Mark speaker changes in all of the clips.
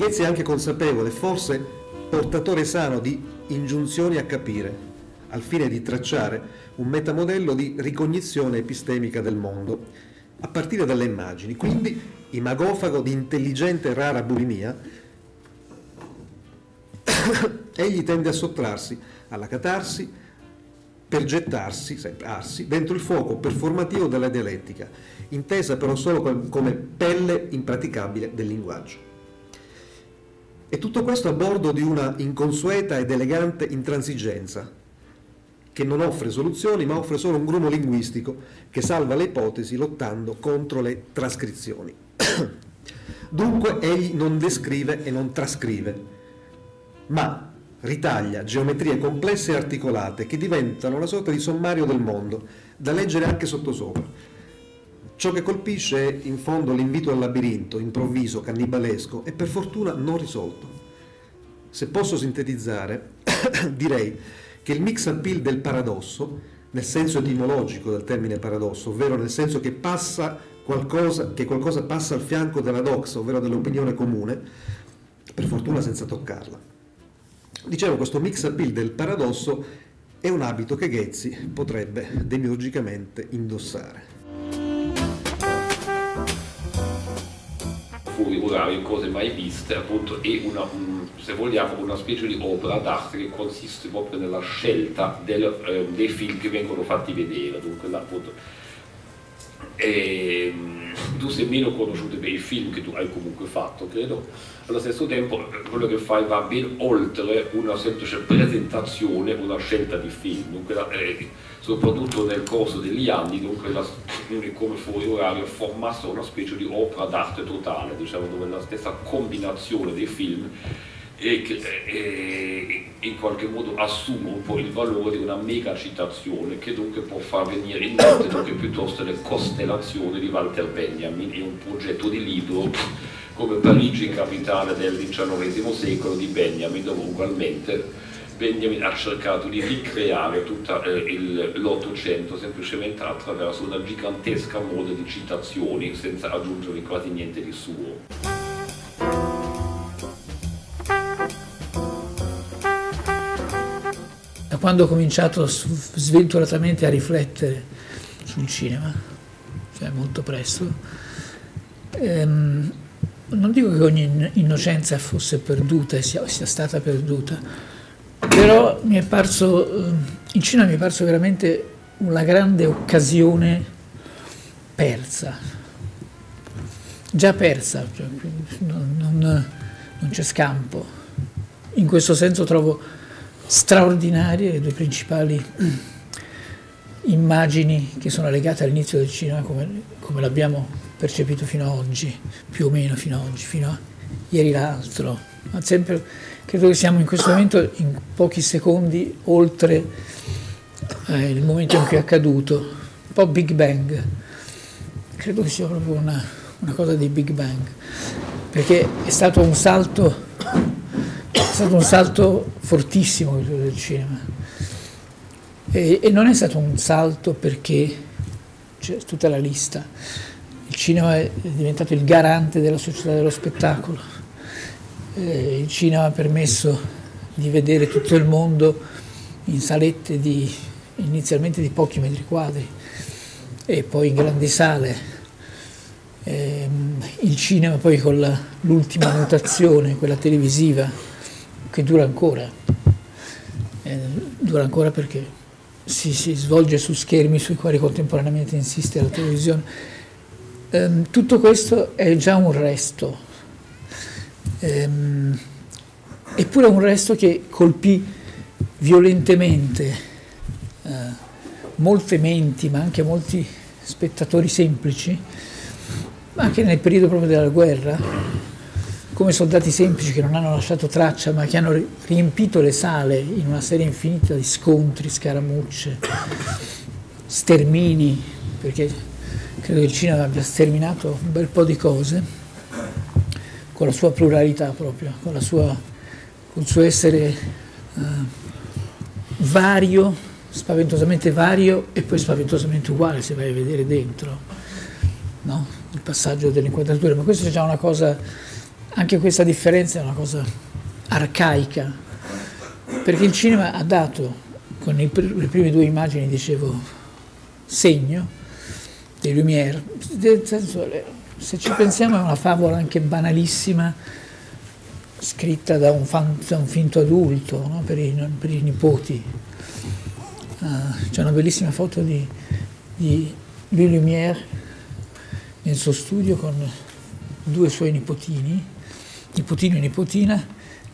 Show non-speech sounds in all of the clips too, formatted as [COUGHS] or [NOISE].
Speaker 1: Ghezzi è anche consapevole, forse portatore sano di ingiunzioni a capire, al fine di tracciare un metamodello di ricognizione epistemica del mondo, a partire dalle immagini. Quindi, imagofago di intelligente e rara bulimia, [COUGHS] egli tende a sottrarsi alla catarsi per gettarsi, sempre arsi, dentro il fuoco performativo della dialettica, intesa però solo come pelle impraticabile del linguaggio. E tutto questo a bordo di una inconsueta ed elegante intransigenza, che non offre soluzioni ma offre solo un grumo linguistico che salva le ipotesi lottando contro le trascrizioni. [COUGHS] Dunque egli non descrive e non trascrive, ma ritaglia geometrie complesse e articolate che diventano una sorta di sommario del mondo, da leggere anche sottosopra. Ciò che colpisce è in fondo l'invito al labirinto, improvviso, cannibalesco e per fortuna non risolto. Se posso sintetizzare, [COUGHS] direi che il mix appeal del paradosso, nel senso etimologico del termine paradosso, ovvero nel senso che qualcosa, che qualcosa passa al fianco della doxa, ovvero dell'opinione comune, per fortuna senza toccarla. Dicevo, questo mix appeal del paradosso è un abito che Ghezzi potrebbe demiurgicamente indossare.
Speaker 2: Orari, cose mai viste, appunto, e una, un, se vogliamo una specie di opera d'arte che consiste proprio nella scelta del, eh, dei film che vengono fatti vedere. Dunque, là, appunto, e, ehm, tu sei meno conosciuto per i film che tu hai comunque fatto, credo, allo stesso tempo quello che fai va ben oltre una semplice presentazione, una scelta di film, dunque, eh, soprattutto nel corso degli anni, dunque la, come fuori orario formasse una specie di opera d'arte totale, diciamo, dove la stessa combinazione dei film e che e, in qualche modo assume un po' il valore di una mega citazione che dunque può far venire in mente dunque piuttosto le costellazioni di Walter Benjamin in un progetto di libro come Parigi capitale del XIX secolo di Benjamin dove ugualmente Benjamin ha cercato di ricreare tutto eh, l'Ottocento semplicemente attraverso una gigantesca mole di citazioni senza aggiungere quasi niente di suo.
Speaker 3: Quando ho cominciato sventuratamente a riflettere sul cinema, cioè molto presto, ehm, non dico che ogni innocenza fosse perduta e sia, sia stata perduta, però mi è parso, ehm, il cinema mi è parso veramente una grande occasione persa, già persa, cioè non, non, non c'è scampo. In questo senso trovo straordinarie, le due principali immagini che sono legate all'inizio del cinema come, come l'abbiamo percepito fino ad oggi, più o meno fino ad oggi, fino a ieri l'altro. Ma sempre, credo che siamo in questo momento in pochi secondi oltre eh, il momento in cui è accaduto, un po' Big Bang. Credo che sia proprio una, una cosa di Big Bang, perché è stato un salto stato un salto fortissimo quello del cinema. E, e, non è stato un salto perché c'è tutta la lista. Il cinema è diventato il garante della società dello spettacolo. Eh, il cinema ha permesso di vedere tutto il mondo in salette di, inizialmente di pochi metri quadri e poi in grandi sale. Eh, il cinema poi con l'ultima mutazione, quella televisiva, che dura ancora, eh, dura ancora perché si, si, svolge su schermi sui quali contemporaneamente insiste la televisione. Eh, tutto questo è già un resto, ehm, eppure un resto che colpì violentemente eh, molte menti, ma anche molti spettatori semplici, anche nel periodo proprio della guerra, come soldati semplici che non hanno lasciato traccia ma che hanno riempito le sale in una serie infinita di scontri, scaramucce, stermini, perché credo che il cinema abbia sterminato un bel po' di cose, con la sua pluralità proprio, con, sua, con il suo essere uh, vario, spaventosamente vario e poi spaventosamente uguale se vai a vedere dentro no? il passaggio delle inquadrature, ma questo è già una cosa anche questa differenza è una cosa arcaica, perché il cinema ha dato, con le prime due immagini dicevo, segno dei Lumière, se ci pensiamo è una favola anche banalissima, scritta da un, fan, da un finto adulto no? per, i, per, i, nipoti. Uh, c'è una bellissima foto di, di Louis Lumière nel suo studio con due suoi nipotini, nipotino e nipotina,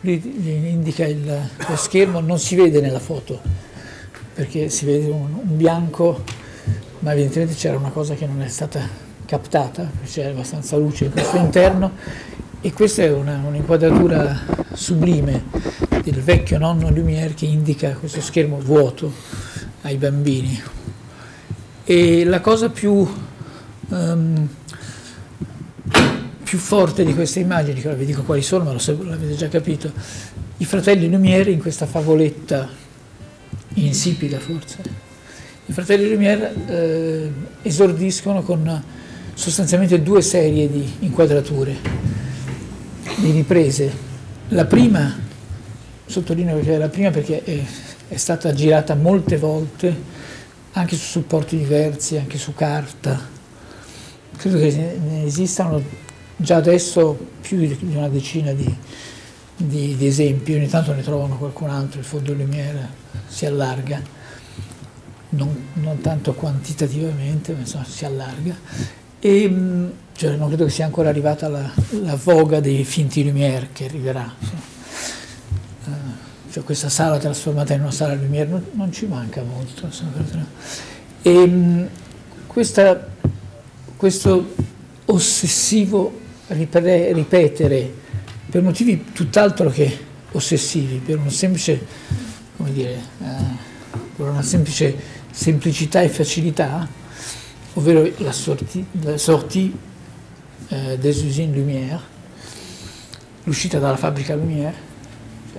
Speaker 3: lui indica il, lo schermo, non si vede nella foto perché si vede un, un bianco, ma evidentemente c'era una cosa che non è stata captata, c'è abbastanza luce in questo interno e questa è un'inquadratura sublime del vecchio nonno Lumière che indica questo schermo vuoto ai bambini. E la cosa più, um, più forte di queste immagini, che ora vi dico quali sono, ma lo, l'avete già capito, i fratelli Lumière in questa favoletta insipida forse. I fratelli Lumière eh, esordiscono con sostanzialmente due serie di inquadrature di riprese. La prima, sottolineo che è la prima perché è, è stata girata molte volte, anche su supporti diversi, anche su carta. Credo che ne esistano già adesso più di una decina di, di, di esempi, ogni tanto ne trovano qualcun altro, il fondo Lumière si allarga, non, non tanto quantitativamente, ma insomma si allarga. E, cioè, non credo che sia ancora arrivata la, la voga dei finti Lumière che arriverà. Uh, cioè, questa sala trasformata in una sala Lumière non, non ci manca molto. E, questa, questo ossessivo ripetere per motivi tutt'altro che ossessivi, per una semplice, dire, uh, per una semplice semplicità e facilità, ovvero la sortie, la sortie eh, des usines Lumière, l'uscita dalla fabbrica Lumière,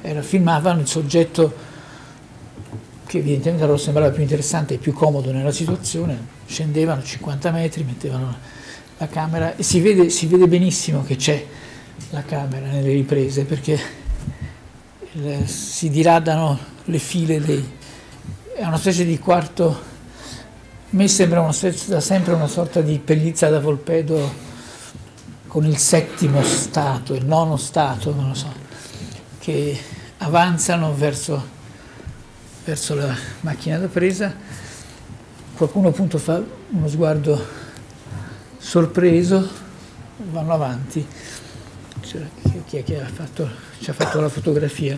Speaker 3: era, filmavano il soggetto che evidentemente loro sembrava più interessante e più comodo nella situazione, scendevano 50 metri, mettevano la camera si vede, si vede benissimo che c'è la camera nelle riprese perché le, si diradano le file dei... è una specie di quarto, a me sembra una specie, da sempre una sorta di pellizza da volpedo con il settimo stato, il nono stato, non lo so, che avanzano verso, verso la macchina da presa, qualcuno appunto fa uno sguardo sorpreso, vanno avanti, cioè, chi è che ha fatto, ci ha fatto la fotografia,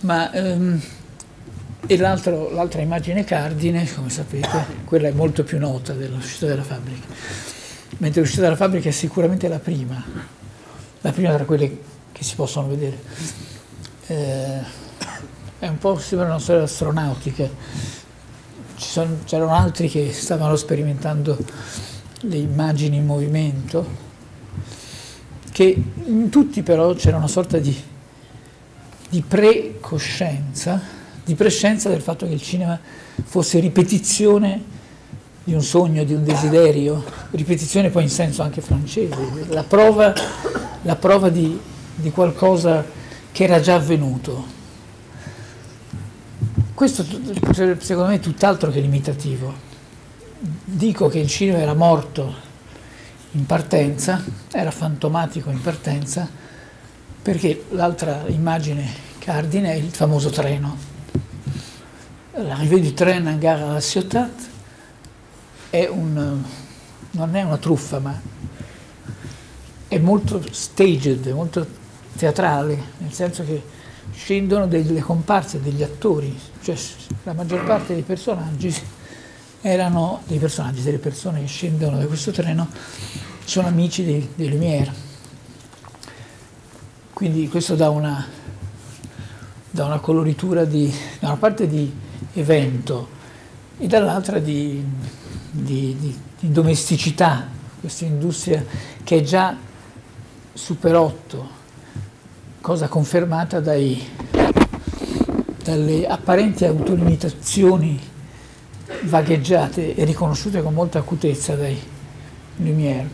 Speaker 3: ma um, e l'altra immagine cardine, come sapete, quella è molto più nota dell'uscita della fabbrica mentre l'uscita dalla fabbrica è sicuramente la prima, la prima tra quelle che si possono vedere. Eh, è un po' sembra una storia astronautica. C'erano altri che stavano sperimentando le immagini in movimento, che in tutti però c'era una sorta di, di precoscienza, di prescienza del fatto che il cinema fosse ripetizione di un sogno, di un desiderio, ripetizione poi in senso anche francese, la prova, la prova di, di qualcosa che era già avvenuto. Questo secondo me è tutt'altro che limitativo. Dico che il cinema era morto in partenza, era fantomatico in partenza, perché l'altra immagine cardine è il famoso treno. L'arrivée du train en gare à la Ciotat, è un, non è una truffa, ma è molto staged, molto teatrale, nel senso che scendono delle comparse, degli attori, cioè la maggior parte dei personaggi erano dei personaggi, delle persone che scendono da questo treno, sono amici dei, dei Lumière. Quindi questo dà una, dà una coloritura di, da una parte di evento e dall'altra di di, di, di domesticità, questa industria che è già super 8, cosa confermata dai, dalle apparenti autolimitazioni vagheggiate e riconosciute con molta acutezza dai Lumière.